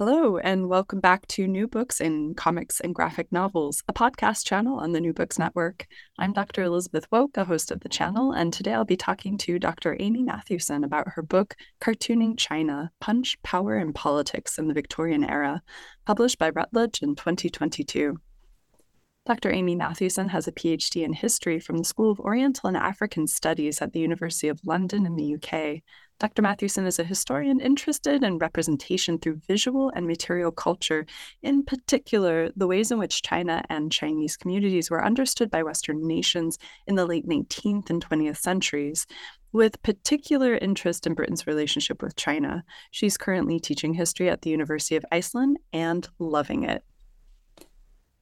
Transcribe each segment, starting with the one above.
Hello, and welcome back to New Books in Comics and Graphic Novels, a podcast channel on the New Books Network. I'm Dr. Elizabeth Woke, a host of the channel, and today I'll be talking to Dr. Amy Matthewson about her book, Cartooning China Punch, Power, and Politics in the Victorian Era, published by Routledge in 2022. Dr. Amy Matthewson has a PhD in history from the School of Oriental and African Studies at the University of London in the UK. Dr. Matthewson is a historian interested in representation through visual and material culture, in particular, the ways in which China and Chinese communities were understood by Western nations in the late 19th and 20th centuries. With particular interest in Britain's relationship with China, she's currently teaching history at the University of Iceland and loving it.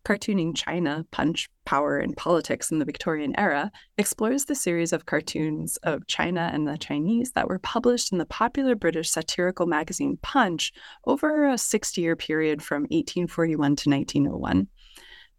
Cartooning China, Punch, Power, and Politics in the Victorian Era explores the series of cartoons of China and the Chinese that were published in the popular British satirical magazine Punch over a 60 year period from 1841 to 1901.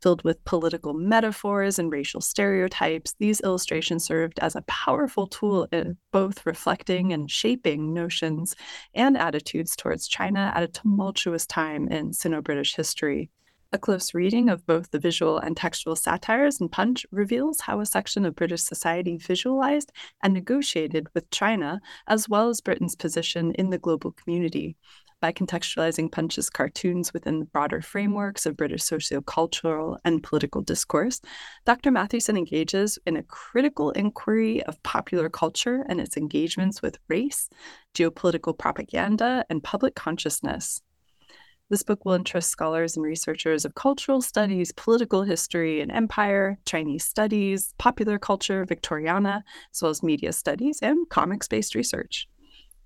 Filled with political metaphors and racial stereotypes, these illustrations served as a powerful tool in both reflecting and shaping notions and attitudes towards China at a tumultuous time in Sino British history. A close reading of both the visual and textual satires in Punch reveals how a section of British society visualized and negotiated with China, as well as Britain's position in the global community. By contextualizing Punch's cartoons within the broader frameworks of British sociocultural and political discourse, Dr. Matthewson engages in a critical inquiry of popular culture and its engagements with race, geopolitical propaganda, and public consciousness. This book will interest scholars and researchers of cultural studies, political history and empire, Chinese studies, popular culture, Victoriana, as well as media studies and comics based research.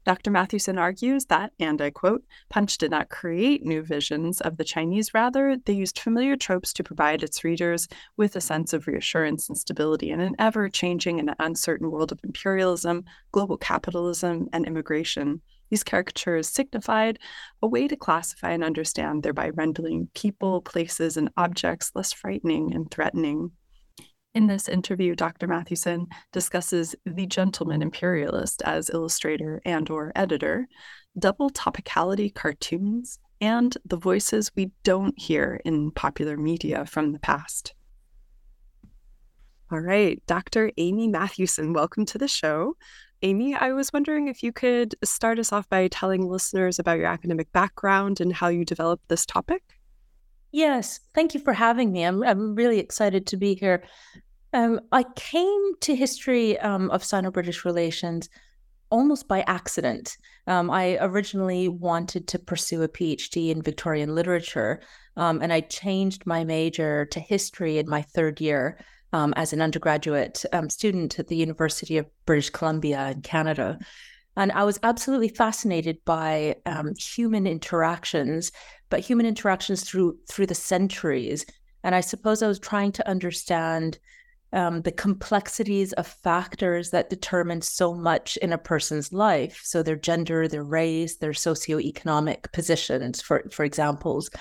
Dr. Matthewson argues that, and I quote, Punch did not create new visions of the Chinese, rather, they used familiar tropes to provide its readers with a sense of reassurance and stability in an ever changing and uncertain world of imperialism, global capitalism, and immigration. These caricatures signified a way to classify and understand, thereby rendering people, places, and objects less frightening and threatening. In this interview, Dr. Matthewson discusses the gentleman imperialist as illustrator and or editor, double topicality cartoons, and the voices we don't hear in popular media from the past. All right, Dr. Amy Matthewson, welcome to the show. Amy, I was wondering if you could start us off by telling listeners about your academic background and how you developed this topic. Yes, thank you for having me. I'm, I'm really excited to be here. Um, I came to history um, of Sino British relations almost by accident. Um, I originally wanted to pursue a PhD in Victorian literature, um, and I changed my major to history in my third year um, as an undergraduate um, student at the University of British Columbia in Canada. And I was absolutely fascinated by um, human interactions, but human interactions through through the centuries. And I suppose I was trying to understand um, the complexities of factors that determine so much in a person's life. So their gender, their race, their socioeconomic positions, for for examples.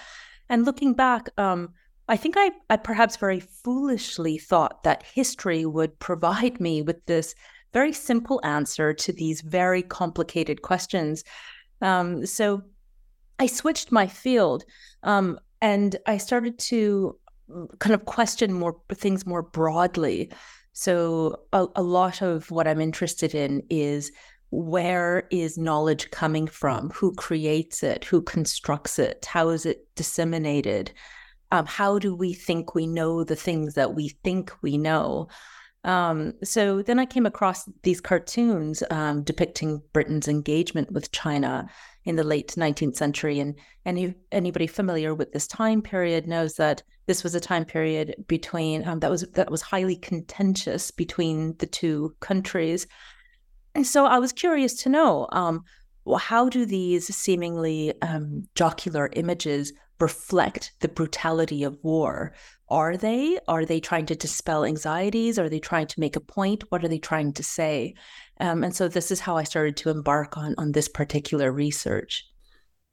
And looking back, um, I think I, I perhaps very foolishly thought that history would provide me with this very simple answer to these very complicated questions. Um, so I switched my field um, and I started to mm, kind of question more things more broadly. So a, a lot of what I'm interested in is where is knowledge coming from? Who creates it? Who constructs it? How is it disseminated? Um, how do we think we know the things that we think we know? Um, so then I came across these cartoons um, depicting Britain's engagement with China in the late 19th century. And any anybody familiar with this time period knows that this was a time period between um, that was that was highly contentious between the two countries. And so I was curious to know um, well, how do these seemingly um, jocular images reflect the brutality of war? Are they? Are they trying to dispel anxieties? Are they trying to make a point? What are they trying to say? Um, and so this is how I started to embark on on this particular research.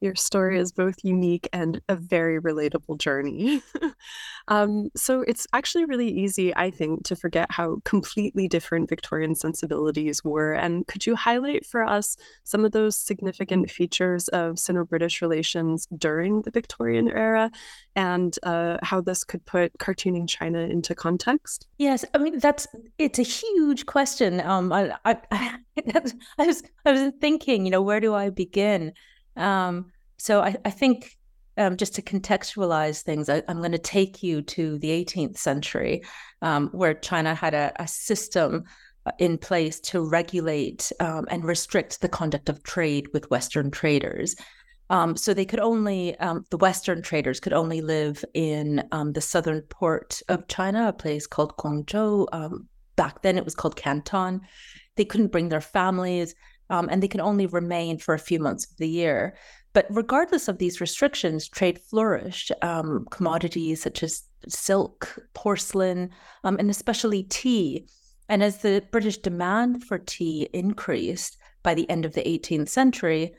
Your story is both unique and a very relatable journey. um, so it's actually really easy, I think, to forget how completely different Victorian sensibilities were. And could you highlight for us some of those significant features of Sino British relations during the Victorian era and uh, how this could put cartooning China into context? Yes, I mean that's it's a huge question. Um, I, I, I, I was I was thinking, you know, where do I begin? Um, so I, I think um, just to contextualize things, I, am going to take you to the 18th century, um, where China had a, a, system uh, in place to regulate um, and restrict the conduct of trade with Western traders. Um, so they could only, um, the Western traders could only live in um, the southern port of China, a place called Guangzhou. back then it was called Canton. They couldn't bring their families um, and they can only remain for a few months of the year. But regardless of these restrictions, trade flourished. Um, commodities such as silk, porcelain, um, and especially tea. And as the British demand for tea increased by the end of the 18th century,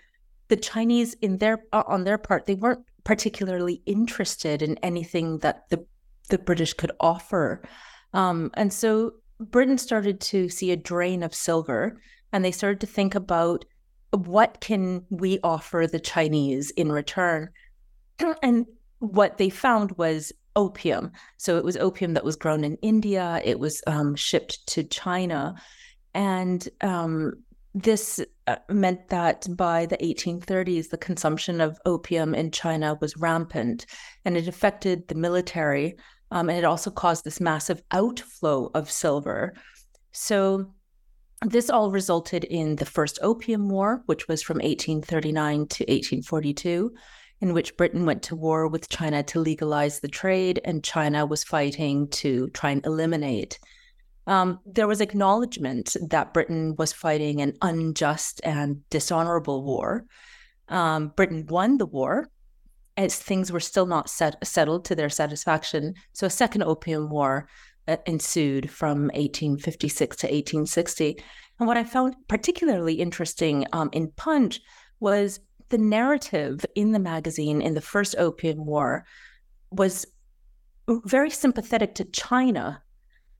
the Chinese, in their uh, on their part, they weren't particularly interested in anything that the the British could offer, um, and so Britain started to see a drain of silver and they started to think about what can we offer the Chinese in return. And what they found was opium. So it was opium that was grown in India. It was um, shipped to China, and um, this uh, meant that by the 1830s, the consumption of opium in China was rampant, and it affected the military. Um, and it also caused this massive outflow of silver. So this all resulted in the First Opium War, which was from 1839 to 1842, in which Britain went to war with China to legalize the trade, and China was fighting to try and eliminate. Um, there was acknowledgement that Britain was fighting an unjust and dishonorable war. Um, Britain won the war as things were still not set, settled to their satisfaction. So, a second Opium War ensued from 1856 to 1860. And what I found particularly interesting um, in Punch was the narrative in the magazine in the first Opium War was very sympathetic to China.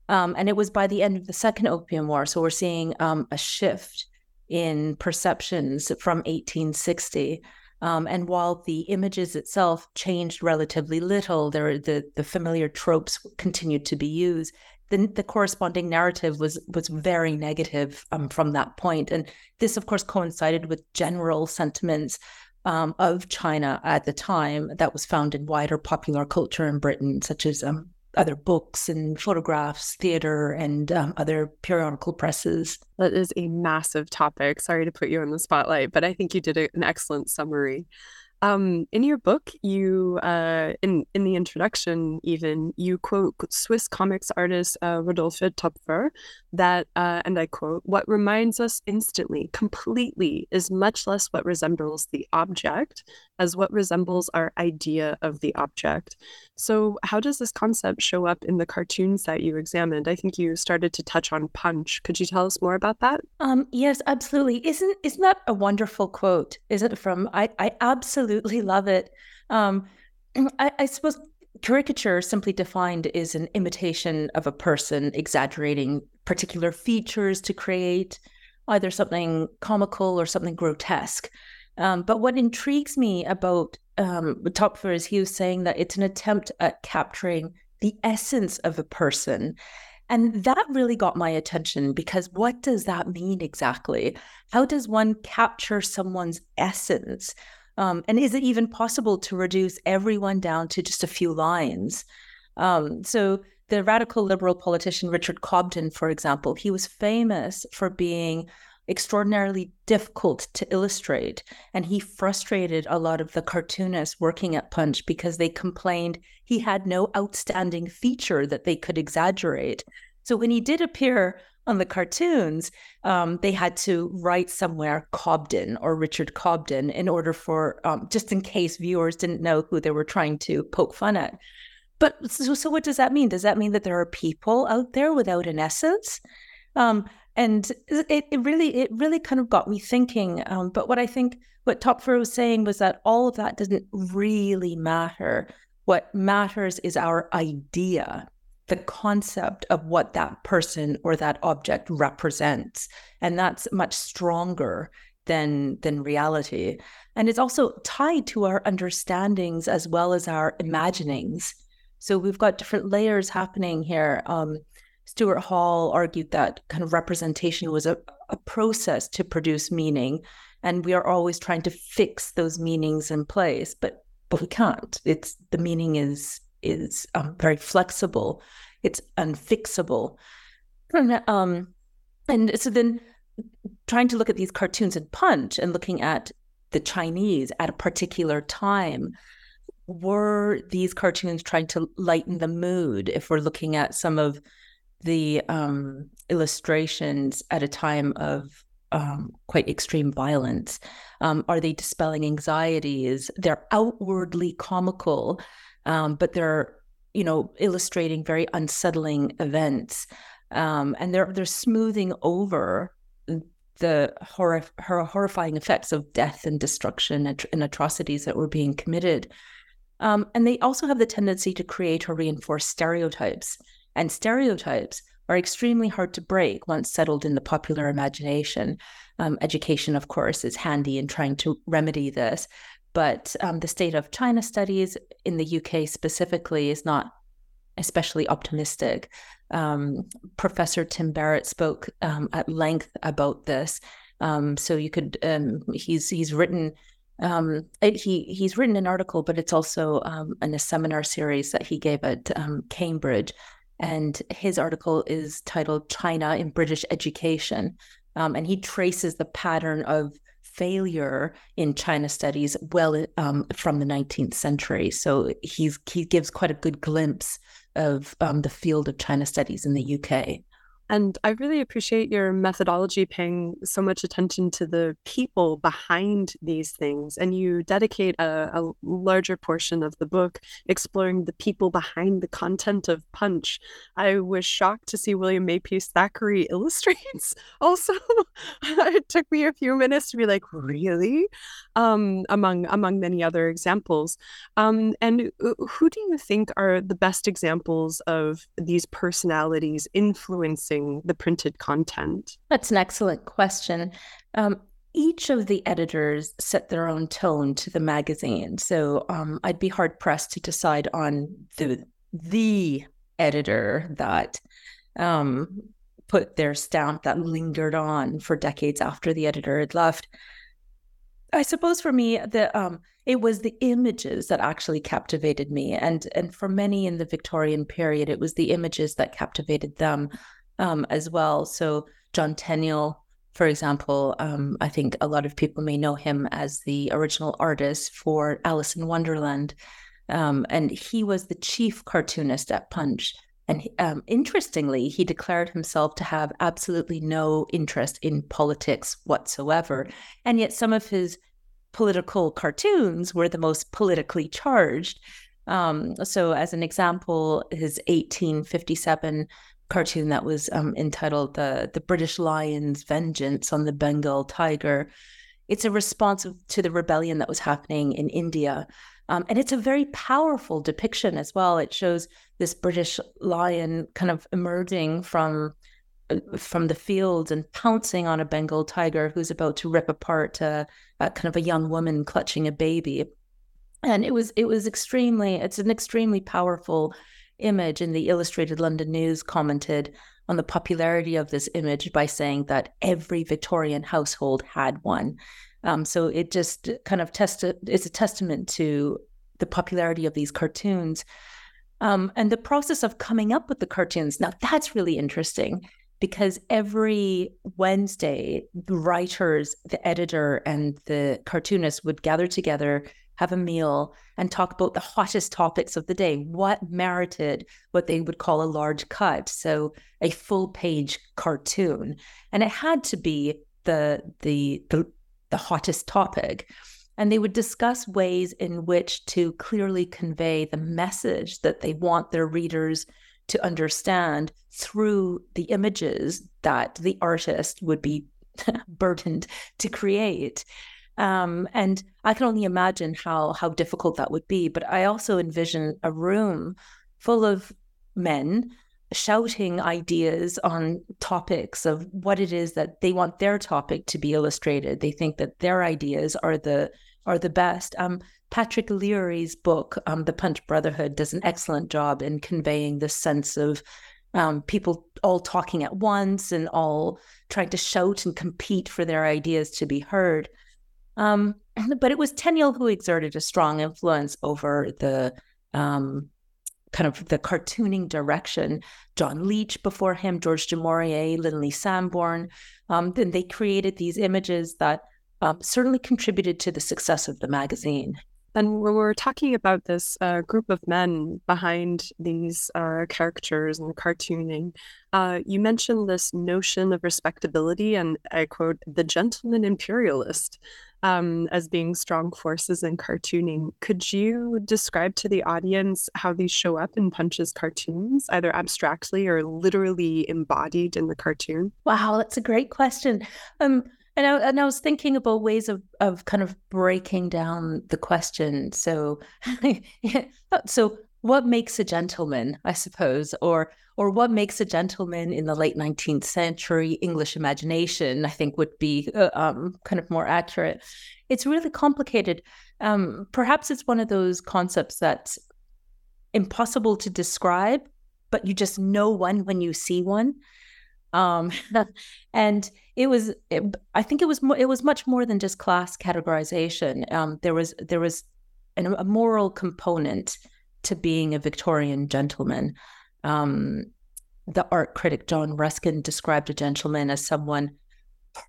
Um, and it was by the end of the second Opium War. So we're seeing um, a shift in perceptions from 1860. Um, and while the images itself changed relatively little, there the the familiar tropes continued to be used. The, the corresponding narrative was was very negative um, from that point, and this, of course, coincided with general sentiments um, of China at the time that was found in wider popular culture in Britain, such as um, other books and photographs, theater, and um, other periodical presses. That is a massive topic. Sorry to put you on the spotlight, but I think you did an excellent summary. Um, in your book, you uh, in in the introduction, even you quote Swiss comics artist uh, Rodolphe Töpffer that, uh, and I quote, "What reminds us instantly, completely, is much less what resembles the object as what resembles our idea of the object." So, how does this concept show up in the cartoons that you examined? I think you started to touch on Punch. Could you tell us more about that? Um, yes, absolutely. Isn't isn't that a wonderful quote? Is it from? I I absolutely absolutely love it. Um, I, I suppose caricature, simply defined, is an imitation of a person exaggerating particular features to create either something comical or something grotesque. Um, but what intrigues me about um, Töpffer is he was saying that it's an attempt at capturing the essence of a person. And that really got my attention because what does that mean exactly? How does one capture someone's essence? Um, and is it even possible to reduce everyone down to just a few lines? Um, so the radical liberal politician Richard Cobden, for example, he was famous for being extraordinarily difficult to illustrate. And he frustrated a lot of the cartoonists working at Punch because they complained he had no outstanding feature that they could exaggerate. So when he did appear on the cartoons, um, they had to write somewhere Cobden or Richard Cobden in order for, um, just in case viewers didn't know who they were trying to poke fun at. But so, so what does that mean? Does that mean that there are people out there without an essence? Um, and it, it really it really kind of got me thinking um, but what i think what Töpffer was saying was that all of that doesn't really matter what matters is our idea the concept of what that person or that object represents. And that's much stronger than than reality. And it's also tied to our understandings as well as our imaginings. So we've got different layers happening here. Um, Stuart Hall argued that kind of representation was a, a process to produce meaning, and we are always trying to fix those meanings in place, but but we can't. It's the meaning is is um, very flexible. It's unfixable. And, um, and so then trying to look at these cartoons and punch and looking at the Chinese at a particular time were these cartoons trying to lighten the mood if we're looking at some of the um, illustrations at a time of um, quite extreme violence? Um, are they dispelling anxieties? They're outwardly comical, um, but they're you know illustrating very unsettling events, um, and they're they're smoothing over the horrifying effects of death and destruction and, and atrocities that were being committed. Um, and they also have the tendency to create or reinforce stereotypes. And stereotypes are extremely hard to break once settled in the popular imagination. Um, education, of course, is handy in trying to remedy this. But um, the state of China studies in the UK specifically is not especially optimistic. Um, Professor Tim Barrett spoke um, at length about this. Um, so you could um, he's he's written um, it, he he's written an article, but it's also um, in a seminar series that he gave at um, Cambridge and his article is titled China in British Education. Um, and he traces the pattern of failure in China studies well um, from the 19th century. So he's, he gives quite a good glimpse of um, the field of China studies in the UK. And I really appreciate your methodology paying so much attention to the people behind these things. And you dedicate a, a, larger portion of the book exploring the people behind the content of Punch. I was shocked to see William Makepeace Thackeray illustrates also. it took me a few minutes to be like, really? Um, among among many other examples. Um, and who do you think are the best examples of these personalities influencing the printed content? That's an excellent question. Um, each of the editors set their own tone to the magazine, so um, I'd be hard pressed to decide on the the editor that um, put their stamp that lingered on for decades after the editor had left. I suppose for me, the um, it was the images that actually captivated me, and and for many in the Victorian period, it was the images that captivated them um, as well. So John Tenniel, for example, um, I think a lot of people may know him as the original artist for Alice in Wonderland, um, and he was the chief cartoonist at Punch. And um, interestingly, he declared himself to have absolutely no interest in politics whatsoever. And yet, some of his political cartoons were the most politically charged. Um, so, as an example, his 1857 cartoon that was um, entitled the the British Lion's Vengeance on the Bengal Tiger. It's a response to the rebellion that was happening in India. Um, and it's a very powerful depiction as well. It shows this British lion kind of emerging from uh, from the fields and pouncing on a Bengal tiger who's about to rip apart a, a kind of a young woman clutching a baby. And it was it was extremely it's an extremely powerful image, and the Illustrated London News commented on the popularity of this image by saying that every Victorian household had one. Um, so it just kind of tested it's a testament to the popularity of these cartoons. Um, and the process of coming up with the cartoons, now that's really interesting because every Wednesday, the writers, the editor, and the cartoonist would gather together, have a meal, and talk about the hottest topics of the day. What merited what they would call a large cut, so a full page cartoon, and it had to be the the the, the hottest topic and they would discuss ways in which to clearly convey the message that they want their readers to understand through the images that the artist would be burdened to create. Um, and I can only imagine how how difficult that would be. But I also envision a room full of men shouting ideas on topics of what it is that they want their topic to be illustrated. They think that their ideas are the are the best. Um, Patrick Leary's book, um, The Punch Brotherhood, does an excellent job in conveying this sense of um, people all talking at once and all trying to shout and compete for their ideas to be heard. Um, but it was Tenniel who exerted a strong influence over the um, kind of the cartooning direction. John Leech before him, George du Maurier, Linley Sambourne. Um, then they created these images that um, certainly contributed to the success of the magazine. And when we're talking about this uh, group of men behind these uh, characters and cartooning, uh, you mentioned this notion of respectability, and I quote, the gentleman imperialist um, as being strong forces in cartooning. Could you describe to the audience how these show up in Punch's cartoons, either abstractly or literally embodied in the cartoon? Wow, that's a great question. Um, and I, and I was thinking about ways of of kind of breaking down the question. So, so what makes a gentleman, I suppose, or or what makes a gentleman in the late 19th century English imagination, I think would be uh, um, kind of more accurate. It's really complicated. Um, perhaps it's one of those concepts that's impossible to describe, but you just know one when you see one. Um, and it was, it, I think it was, it was much more than just class categorization. Um, there was, there was an, a moral component to being a Victorian gentleman. Um, the art critic John Ruskin described a gentleman as someone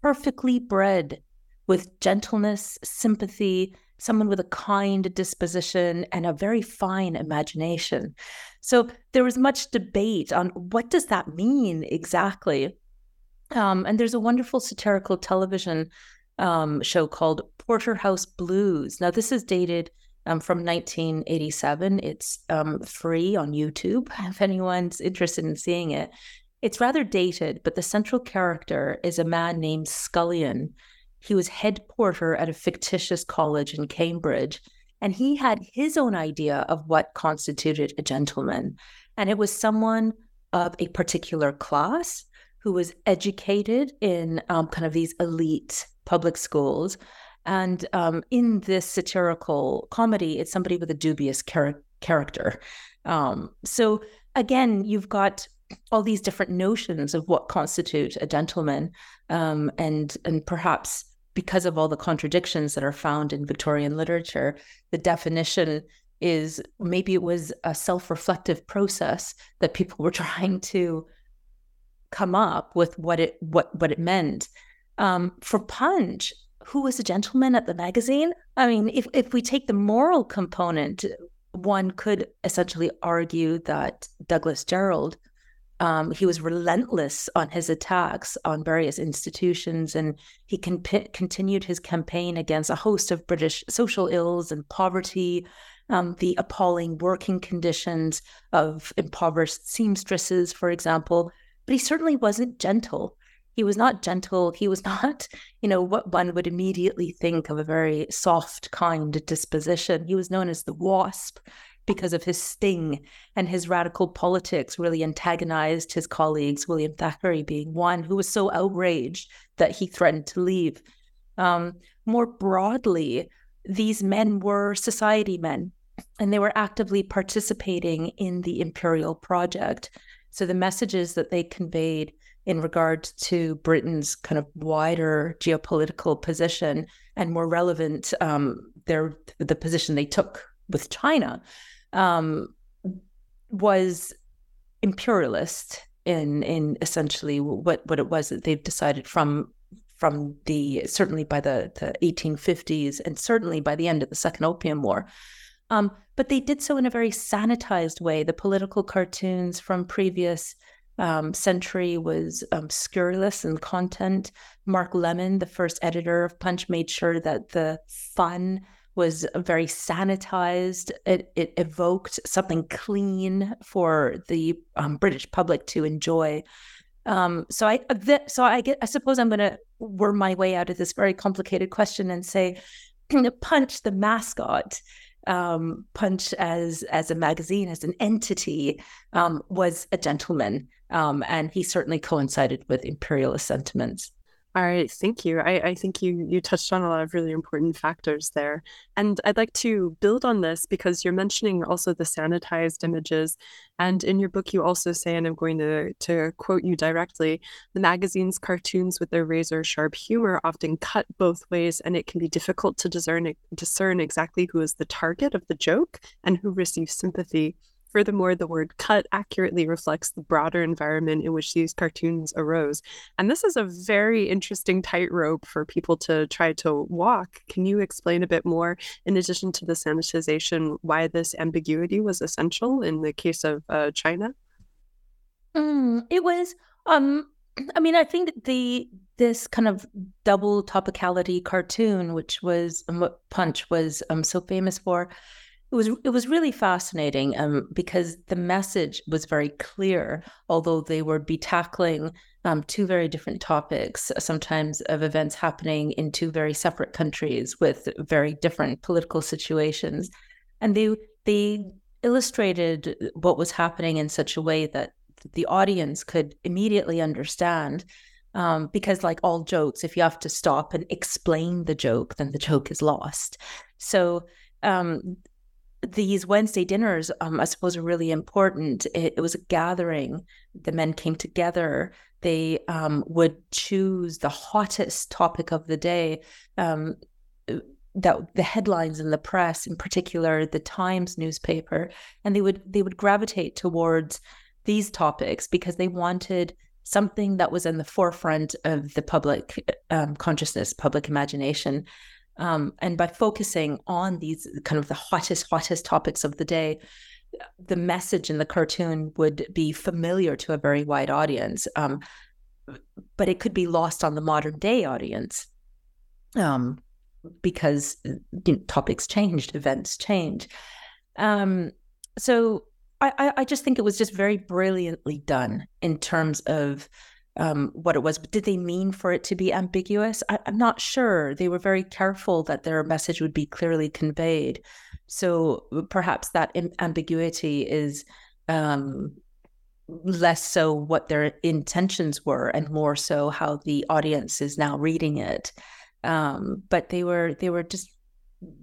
perfectly bred with gentleness, sympathy, someone with a kind disposition and a very fine imagination. So there was much debate on what does that mean exactly. Um, and there's a wonderful satirical television um, show called Porterhouse Blues. Now this is dated um, from 1987. It's um, free on YouTube if anyone's interested in seeing it. It's rather dated, but the central character is a man named Scullion, he was head porter at a fictitious college in Cambridge, and he had his own idea of what constituted a gentleman. And it was someone of a particular class who was educated in um, kind of these elite public schools. And um, in this satirical comedy, it's somebody with a dubious char- character. Um, so again, you've got all these different notions of what constitute a gentleman, um, and and perhaps because of all the contradictions that are found in Victorian literature, the definition is maybe it was a self-reflective process that people were trying to come up with what it what what it meant. Um, for Punch, who was a gentleman at the magazine? I mean, if if we take the moral component, one could essentially argue that Douglas Jerrold um, he was relentless on his attacks on various institutions, and he con- continued his campaign against a host of British social ills and poverty, um, the appalling working conditions of impoverished seamstresses, for example. But he certainly wasn't gentle. He was not gentle. He was not, you know, what one would immediately think of a very soft, kind disposition. He was known as the wasp because of his sting and his radical politics really antagonized his colleagues, William Thackeray being one who was so outraged that he threatened to leave. Um, more broadly, these men were society men and they were actively participating in the imperial project. So the messages that they conveyed in regard to Britain's kind of wider geopolitical position and more relevant, um, their the position they took with China um, was imperialist in in essentially what what it was that they've decided from from the certainly by the the 1850s and certainly by the end of the Second Opium War. Um, but they did so in a very sanitized way. The political cartoons from previous um, century was um, scurrilous in content. Mark Lemon, the first editor of Punch, made sure that the fun was very sanitized. It, it evoked something clean for the um, British public to enjoy. Um, so I, th- so I get. I suppose I'm going to worm my way out of this very complicated question and say, Punch, the mascot, um, Punch as as a magazine, as an entity, um, was a gentleman, um, and he certainly coincided with imperialist sentiments. All right, thank you. I, I think you you touched on a lot of really important factors there. And I'd like to build on this because you're mentioning also the sanitized images. And in your book, you also say, and I'm going to, to quote you directly the magazine's cartoons with their razor sharp humor often cut both ways, and it can be difficult to discern, discern exactly who is the target of the joke and who receives sympathy. Furthermore, the word cut accurately reflects the broader environment in which these cartoons arose. And this is a very interesting tightrope for people to try to walk. Can you explain a bit more, in addition to the sanitization, why this ambiguity was essential in the case of uh, China? Mm, it was. Um, I mean, I think the this kind of double topicality cartoon, which was um, what Punch was um, so famous for, it was it was really fascinating um, because the message was very clear, although they would be tackling um, two very different topics, sometimes of events happening in two very separate countries with very different political situations, and they they illustrated what was happening in such a way that the audience could immediately understand. Um, because, like all jokes, if you have to stop and explain the joke, then the joke is lost. So um, these Wednesday dinners, um, I suppose, are really important. It, it, was a gathering. The men came together. They um, would choose the hottest topic of the day. Um, uh, that the headlines in the press, in particular the Times newspaper, and they would they would gravitate towards these topics because they wanted something that was in the forefront of the public um, consciousness, public imagination. Um, and by focusing on these kind of the hottest, hottest topics of the day, the message in the cartoon would be familiar to a very wide audience, um, but it could be lost on the modern day audience um, because you know, topics changed, events change. Um, so I, I just think it was just very brilliantly done in terms of um, what it was. But did they mean for it to be ambiguous? I, am not sure. They were very careful that their message would be clearly conveyed. So perhaps that ambiguity is um, less so what their intentions were and more so how the audience is now reading it. Um, but they were they were just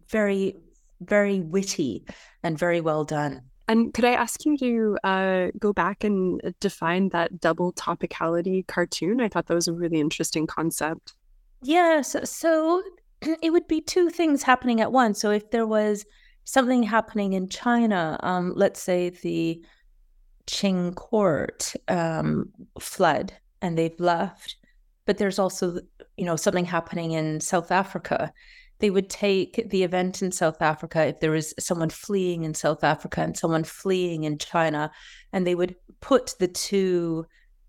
very very witty and very well done. And could I ask you to uh, go back and uh, define that double topicality cartoon? I thought that was a really interesting concept. Yes. So it would be two things happening at once. So if there was something happening in China, um, let's say the Qing court um, fled and they've left, but there's also you know something happening in South Africa they would take the event in South Africa, if there was someone fleeing in South Africa and someone fleeing in China, and they would put the two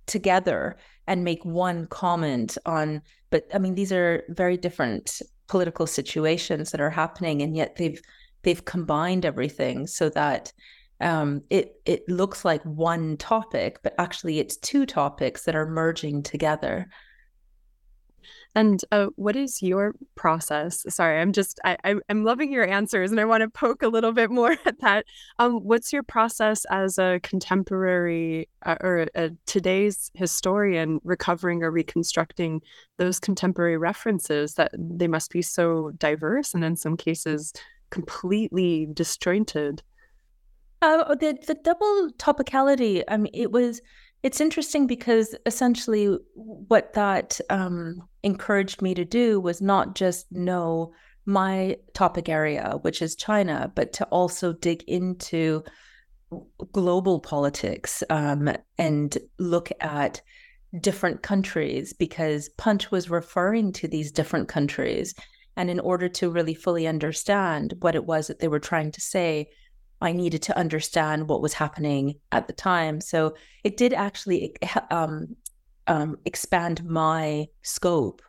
together and make one comment on, but I mean, these are very different political situations that are happening, and yet they've they've combined everything so that um, it it looks like one topic, but actually it's two topics that are merging together. And uh, what is your process? Sorry, I'm just I, I'm loving your answers, and I want to poke a little bit more at that. Um, what's your process as a contemporary uh, or a today's historian recovering or reconstructing those contemporary references that they must be so diverse and in some cases completely disjointed? Uh, the the double topicality. I mean, it was it's interesting because essentially what that um, encouraged me to do was not just know my topic area, which is China, but to also dig into global politics um, and look at different countries because Punch was referring to these different countries. And in order to really fully understand what it was that they were trying to say, I needed to understand what was happening at the time. So it did actually um, um, expand my scope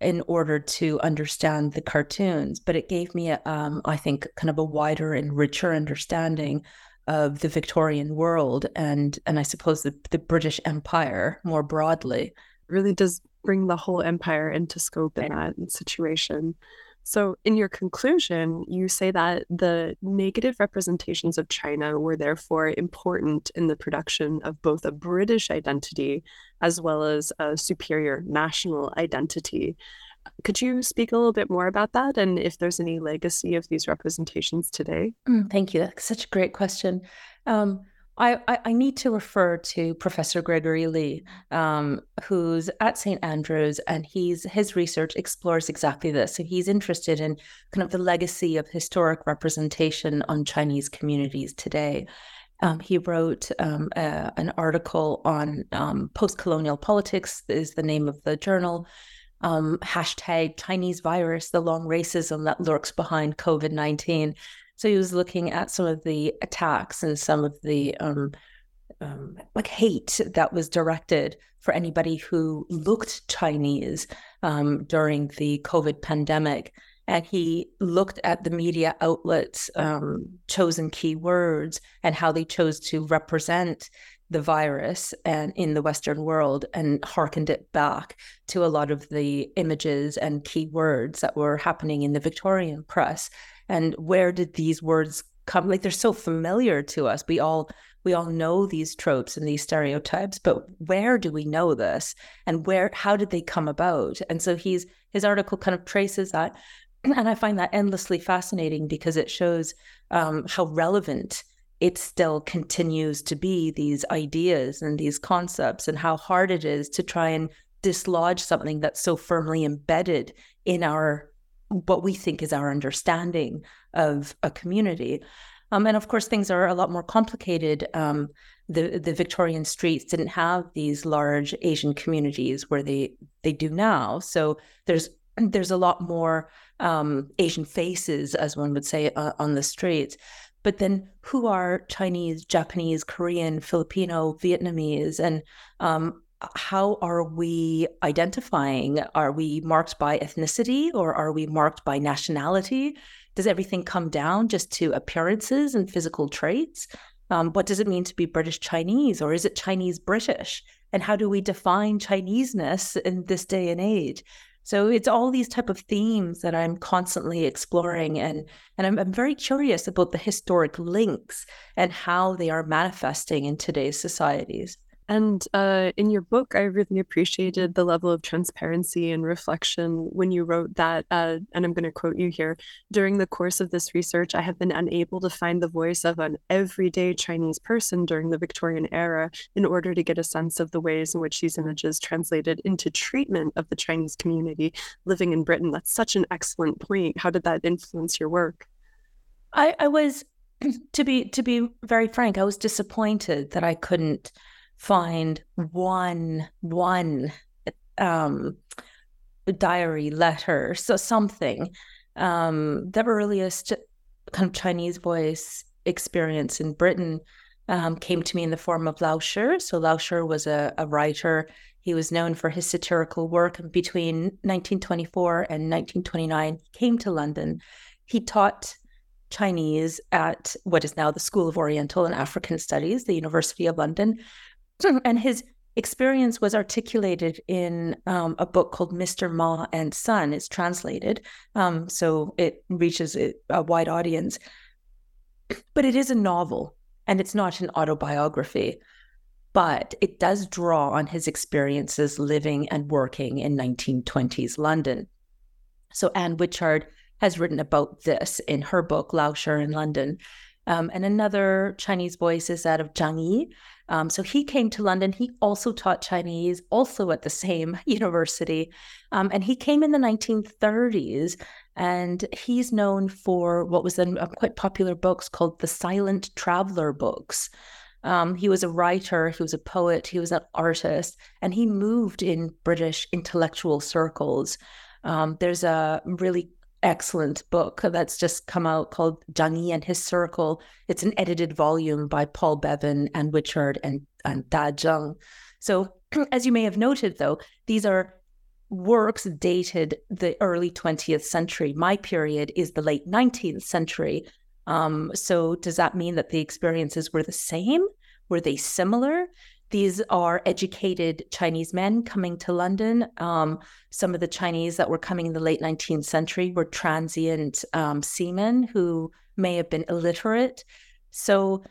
in order to understand the cartoons, but it gave me, a, um, I think, kind of a wider and richer understanding of the Victorian world and and I suppose the, the British Empire more broadly. It really does bring the whole empire into scope in that situation. So, in your conclusion, you say that the negative representations of China were therefore important in the production of both a British identity as well as a superior national identity. Could you speak a little bit more about that and if there's any legacy of these representations today? Mm, thank you. That's such a great question. Um, I, I, need to refer to Professor Gregory Lee, um, who's at St. Andrews, and he's his research explores exactly this. So he's interested in kind of the legacy of historic representation on Chinese communities today. Um, he wrote um, an article on um, post-colonial politics is the name of the journal. Um, hashtag Chinese virus, the long racism that lurks behind COVID 19. So he was looking at some of the attacks and some of the um, um, like hate that was directed for anybody who looked Chinese um, during the COVID pandemic. And he looked at the media outlets' um, chosen keywords and how they chose to represent the virus and in the Western world and harkened it back to a lot of the images and keywords that were happening in the Victorian press and where did these words come? Like they're so familiar to us. We all we all know these tropes and these stereotypes but where do we know this? And where how did they come about? And so he's his article kind of traces that. And i find that endlessly fascinating because it shows um, how relevant it still continues to be these ideas and these concepts and how hard it is to try and dislodge something that's so firmly embedded in our what we think is our understanding of a community. Um, and of course, things are a lot more complicated. Um, the the Victorian streets didn't have these large Asian communities where they they do now. So there's there's a lot more um, Asian faces, as one would say, uh, on the streets. But then, who are Chinese, Japanese, Korean, Filipino, Vietnamese, and um, how are we identifying? Are we marked by ethnicity or are we marked by nationality? Does everything come down just to appearances and physical traits? Um, what does it mean to be British Chinese or is it Chinese British? And how do we define Chineseness in this day and age? So it's all these type of themes that I'm constantly exploring, and and I'm, I'm very curious about the historic links and how they are manifesting in today's societies. And uh, in your book, I really appreciated the level of transparency and reflection when you wrote that. Uh, and I'm going to quote you here During the course of this research, I have been unable to find the voice of an everyday Chinese person during the Victorian era in order to get a sense of the ways in which these images translated into treatment of the Chinese community living in Britain. That's such an excellent point. How did that influence your work? I, I was, to be to be very frank, I was disappointed that I couldn't find one one um, diary letter, so something. Um, the earliest kind of Chinese voice experience in Britain um, came to me in the form of Lao She. So Lao She was a, a writer. He was known for his satirical work. Between 1924 and 1929, he came to London. He taught Chinese at what is now the School of Oriental and African Studies, the University of London, and his experience was articulated in um, a book called Mr. Ma and Son. It's translated, um, so it reaches a wide audience. But it is a novel, and it's not an autobiography. But it does draw on his experiences living and working in 1920s London. So Anne Witchard has written about this in her book, Lao She in London. Um, and another Chinese voice is that of Chiang Yee, um, so he came to London. He also taught Chinese, also at the same university. Um, and he came in the 1930s And he's known for what was then quite popular books called the Silent Traveler books. Um, he was a writer, he was a poet, he was an artist, and he moved in British intellectual circles. Um, there's a really excellent book that's just come out called Yee and His Circle. It's an edited volume by Paul Bevan and Witchard and, and Da Zheng. So, as you may have noted, though, these are works dated the early 20th century. My period is the late 19th century. Um, so, does that mean that the experiences were the same? Were they similar? These are educated Chinese men coming to London. Um, some of the Chinese that were coming in the late 19th century were transient um, seamen who may have been illiterate. So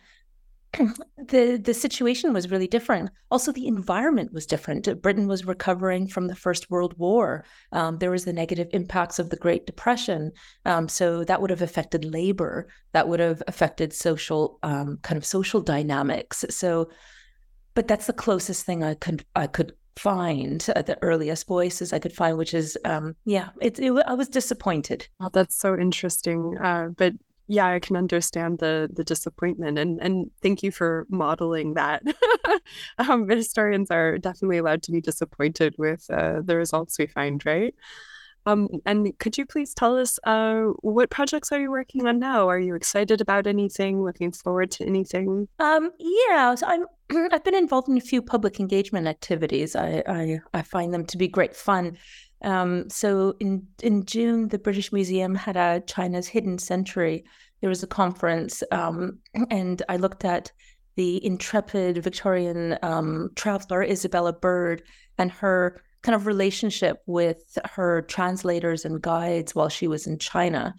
the the situation was really different. Also, the environment was different. Britain was recovering from the First World War. Um, there was the negative impacts of the Great Depression. Um, so that would have affected labor. That would have affected social um, kind of social dynamics. So, but that's the closest thing I could I could find uh, the earliest voices I could find, which is um, yeah, it, it, I was disappointed. Oh, that's so interesting. Uh, but yeah, I can understand the the disappointment and and thank you for modeling that. um, historians are definitely allowed to be disappointed with uh, the results we find, right? Um, and could you please tell us uh, what projects are you working on now? Are you excited about anything? Looking forward to anything? Um, yeah, so I'm. I've been involved in a few public engagement activities. I I, I find them to be great fun. Um, so in in June, the British Museum had a China's Hidden Century. There was a conference, um, and I looked at the intrepid Victorian um, traveler Isabella Bird and her kind of relationship with her translators and guides while she was in China.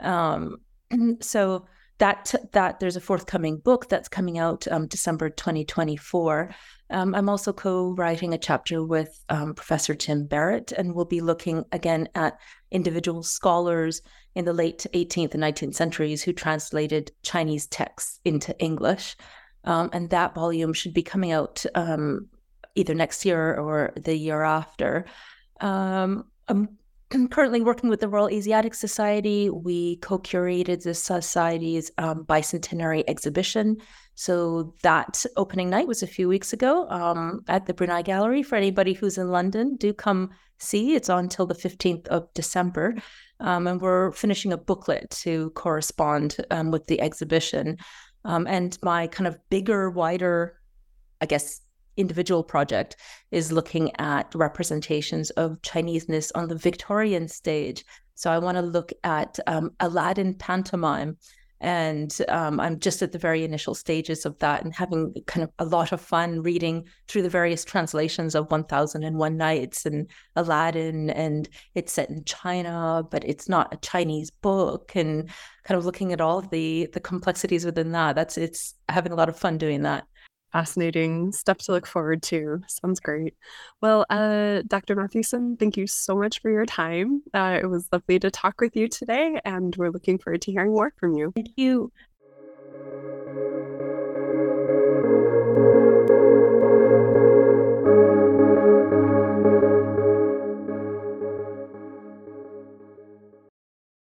Um, so that that there's a forthcoming book that's coming out um, December 2024 um, I'm also co writing a chapter with um, Professor Tim Barrett, and we'll be looking again at individual scholars in the late 18th and 19th centuries who translated Chinese texts into English. Um, and that volume should be coming out um, either next year or the year after. Um, I'm currently working with the Royal Asiatic Society. We co curated the Society's um, bicentenary exhibition so that opening night was a few weeks ago um, at the Brunei Gallery. For anybody who's in London, do come see. It's on till the 15th of December. Um, and we're finishing a booklet to correspond um, with the exhibition. Um, and my kind of bigger, wider, I guess, individual project is looking at representations of Chineseness on the Victorian stage. So I want to look at um, Aladdin pantomime and um, I'm just at the very initial stages of that and having kind of a lot of fun reading through the various translations of 1001 Nights and Aladdin. And it's set in China, but it's not a Chinese book. And kind of looking at all the the complexities within that. That's it's having a lot of fun doing that fascinating stuff to look forward to. Sounds great. Well, mm. uh, Dr. Matthewson, thank you so much for your time. Uh, it was lovely to talk with you today, and we're looking forward to hearing more from you. Thank you.